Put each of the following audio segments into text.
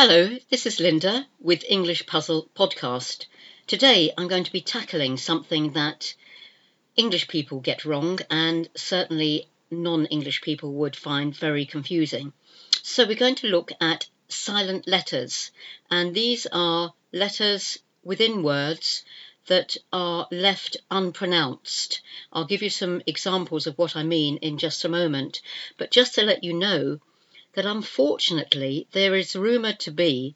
Hello, this is Linda with English Puzzle Podcast. Today I'm going to be tackling something that English people get wrong and certainly non English people would find very confusing. So we're going to look at silent letters, and these are letters within words that are left unpronounced. I'll give you some examples of what I mean in just a moment, but just to let you know, that unfortunately there is rumoured to be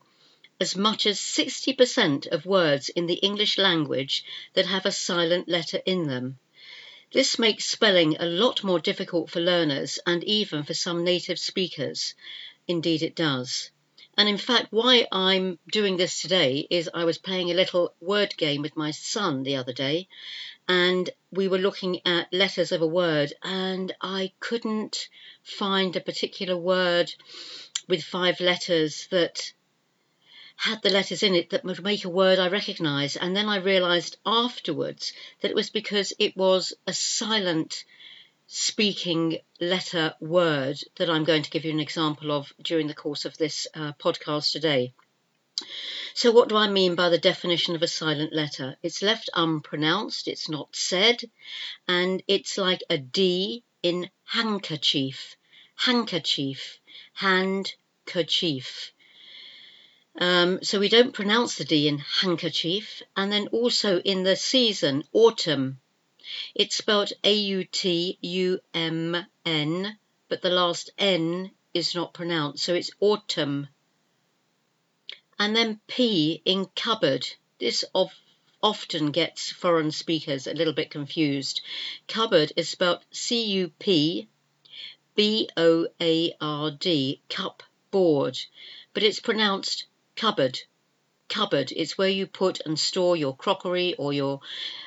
as much as 60% of words in the English language that have a silent letter in them. This makes spelling a lot more difficult for learners and even for some native speakers. Indeed, it does. And in fact, why I'm doing this today is I was playing a little word game with my son the other day, and we were looking at letters of a word, and I couldn't find a particular word with five letters that had the letters in it that would make a word I recognise. And then I realised afterwards that it was because it was a silent speaking letter word that I'm going to give you an example of during the course of this uh, podcast today. So, what do I mean by the definition of a silent letter? It's left unpronounced, it's not said, and it's like a D in handkerchief, handkerchief, handkerchief. Um, so we don't pronounce the D in handkerchief, and then also in the season, autumn. It's spelled A U T U M N, but the last N is not pronounced, so it's autumn. And then P in cupboard. This of, often gets foreign speakers a little bit confused. Cupboard is spelled C U P B O A R D, cup board, but it's pronounced cupboard. Cupboard. It's where you put and store your crockery or your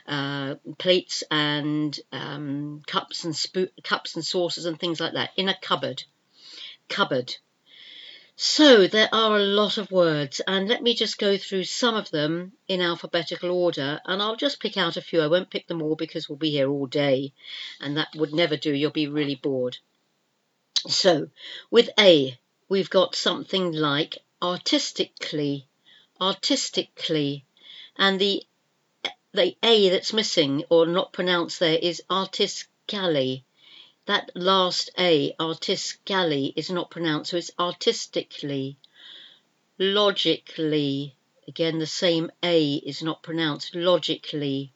uh, plates and um, cups and spo- cups and saucers and things like that in a cupboard. Cupboard. So there are a lot of words, and let me just go through some of them in alphabetical order, and I'll just pick out a few. I won't pick them all because we'll be here all day, and that would never do. You'll be really bored. So, with A, we've got something like artistically, artistically, and the the A that's missing or not pronounced there is artistically that last A, artistically, is not pronounced, so it's artistically. Logically, again, the same A is not pronounced, logically.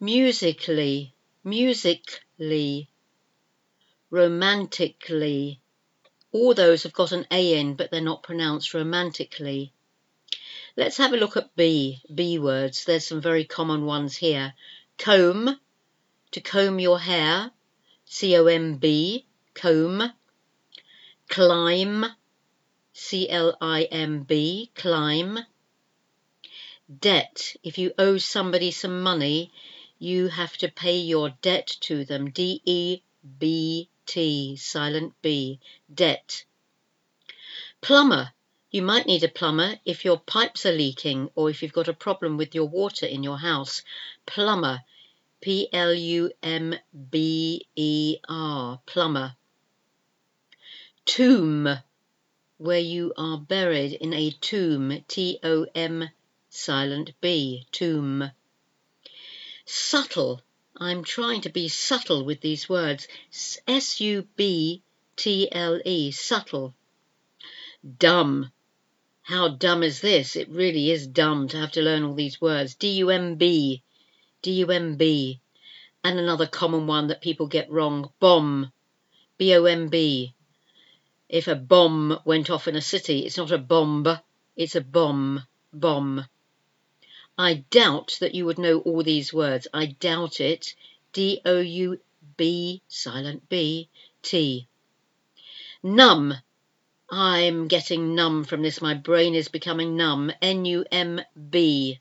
Musically, musically. Romantically. All those have got an A in, but they're not pronounced romantically. Let's have a look at B, B words. There's some very common ones here. Comb, to comb your hair C O M B, comb. Climb, C L I M B, climb. Debt, if you owe somebody some money, you have to pay your debt to them. D E B T, silent B, debt. Plumber, you might need a plumber if your pipes are leaking or if you've got a problem with your water in your house. Plumber, P L U M B E R, plumber. Tomb, where you are buried in a tomb, T O M silent B, tomb. Subtle, I'm trying to be subtle with these words, S U B T L E, subtle. Dumb, how dumb is this? It really is dumb to have to learn all these words. D U M B, D-U-M-B. And another common one that people get wrong, bomb, B-O-M-B. If a bomb went off in a city, it's not a bomb, it's a bomb, bomb. I doubt that you would know all these words. I doubt it. D-O-U-B, silent B, T. Numb. I'm getting numb from this. My brain is becoming numb. N-U-M-B.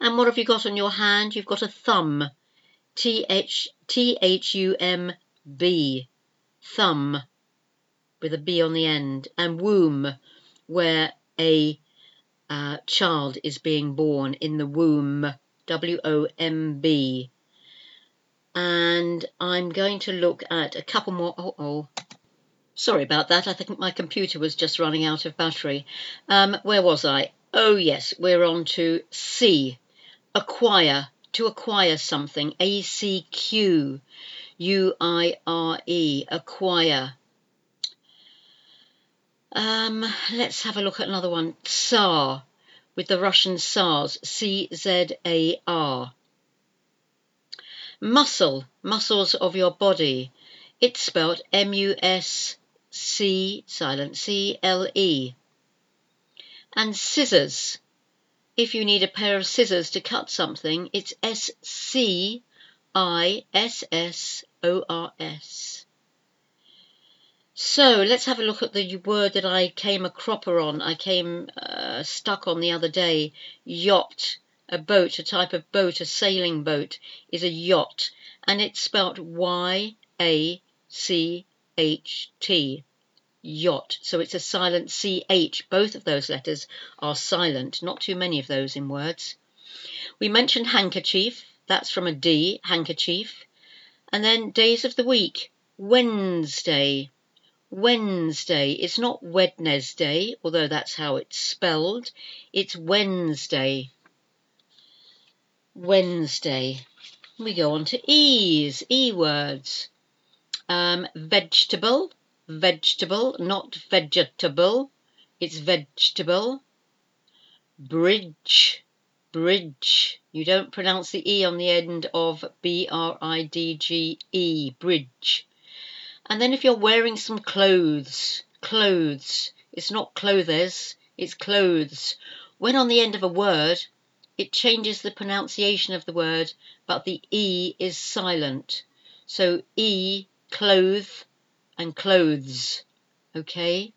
And what have you got on your hand? You've got a thumb. T H T H U M B. Thumb. With a B on the end. And womb, where a uh, child is being born in the womb. W O M B. And I'm going to look at a couple more. Oh, oh. Sorry about that. I think my computer was just running out of battery. Um, where was I? Oh, yes, we're on to C. Acquire. To acquire something. A C Q U I R E. Acquire. Um, let's have a look at another one. Tsar. With the Russian tsars. C Z A R. Muscle. Muscles of your body. It's spelled M U S C, silent, C L E. And scissors. If you need a pair of scissors to cut something, it's S C I S S O R S. So let's have a look at the word that I came a cropper on. I came uh, stuck on the other day. Yacht, a boat, a type of boat, a sailing boat, is a yacht, and it's spelt Y A C H T yacht. So it's a silent CH. Both of those letters are silent, not too many of those in words. We mentioned handkerchief, that's from a D, handkerchief. And then days of the week, Wednesday. Wednesday. It's not Wednesday, although that's how it's spelled. It's Wednesday. Wednesday. We go on to E's, E words. Um, vegetable, vegetable, not vegetable. It's vegetable. Bridge, bridge. You don't pronounce the E on the end of B R I D G E, bridge. And then if you're wearing some clothes, clothes, it's not clothes, it's clothes. When on the end of a word, it changes the pronunciation of the word, but the E is silent. So E, clothe, and clothes. Okay.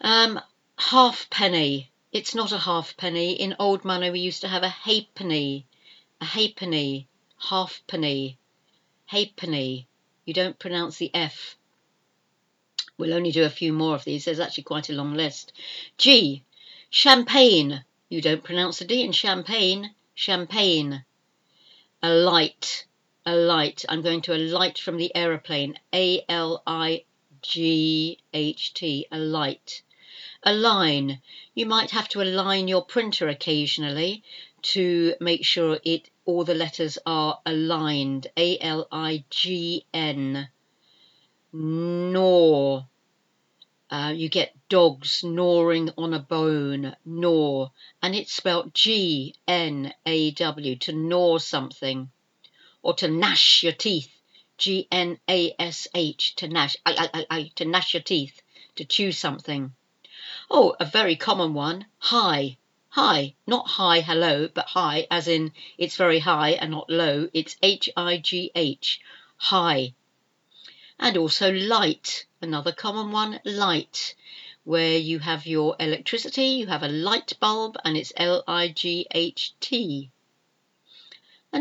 Um, halfpenny. It's not a halfpenny. In old manner, we used to have a halfpenny, a halfpenny, halfpenny, halfpenny. You don't pronounce the F. We'll only do a few more of these. There's actually quite a long list. G. Champagne. You don't pronounce the D in champagne. Champagne. A light alight. I'm going to alight from the aeroplane. A L I G H T, alight. Align. You might have to align your printer occasionally to make sure it all the letters are aligned. A L I G N. Gnaw. Uh, you get dogs gnawing on a bone, gnaw, and it's spelt G N A W, to gnaw something or to gnash your teeth. G N A S H, to gnash, I, I, I, to gnash your teeth, to chew something. Oh, a very common one, high. High, not hi, hello, but high, as in it's very high and not low. It's H I G H, high. And also light, another common one, light, where you have your electricity, you have a light bulb, and it's L I G H T.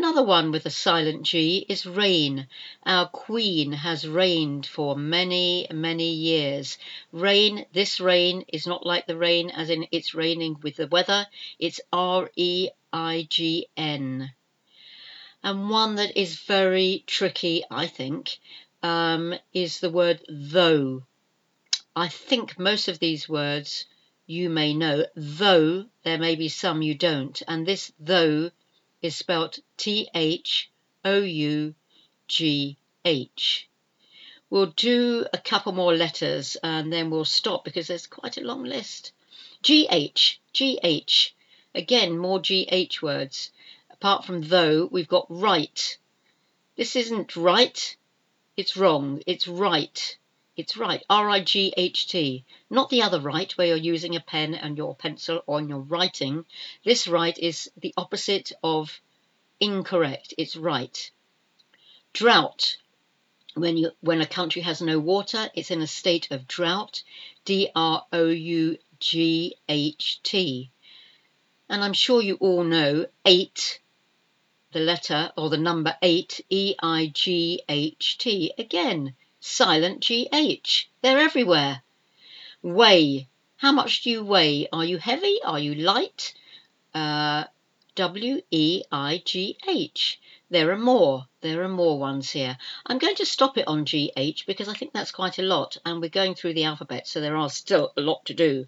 Another one with a silent G is reign. Our Queen has reigned for many, many years. Rain, this rain is not like the rain as in it's raining with the weather. It's R E I G N. And one that is very tricky, I think, um, is the word though. I think most of these words you may know, though there may be some you don't. And this though is spelt T H O U G H. We'll do a couple more letters and then we'll stop because there's quite a long list. G H, G H. Again, more GH words. Apart from though, we've got right. This isn't right, it's wrong. It's right. It's right. R I G H T. Not the other right where you're using a pen and your pencil on your writing. This right is the opposite of incorrect. It's right. Drought. When you when a country has no water, it's in a state of drought. D R O U G H T. And I'm sure you all know eight the letter or the number 8, E I G H T. Again, silent GH. They're everywhere. Weigh. How much do you weigh? Are you heavy? Are you light? Uh, W E I G H. there are more. There are more ones here. I'm going to stop it on GH because I think that's quite a lot, and we're going through the alphabet, so there are still a lot to do.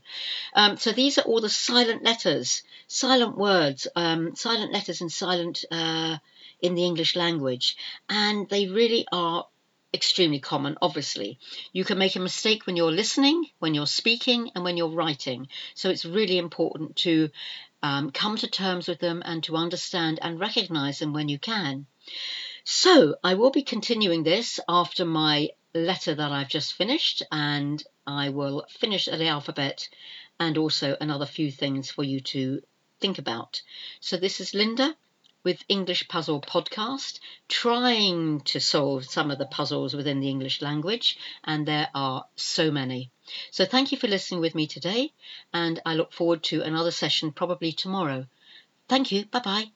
Um, so these are all the silent letters, silent words, um, silent letters, and silent uh, in the English language, and they really are extremely common, obviously. You can make a mistake when you're listening, when you're speaking, and when you're writing. So it's really important to um, come to terms with them and to understand and recognize them when you can. So I will be continuing this after my letter that I've just finished, and I will finish the alphabet and also another few things for you to think about. So this is Linda with English Puzzle Podcast, trying to solve some of the puzzles within the English language, and there are so many. So thank you for listening with me today, and I look forward to another session probably tomorrow. Thank you. Bye bye.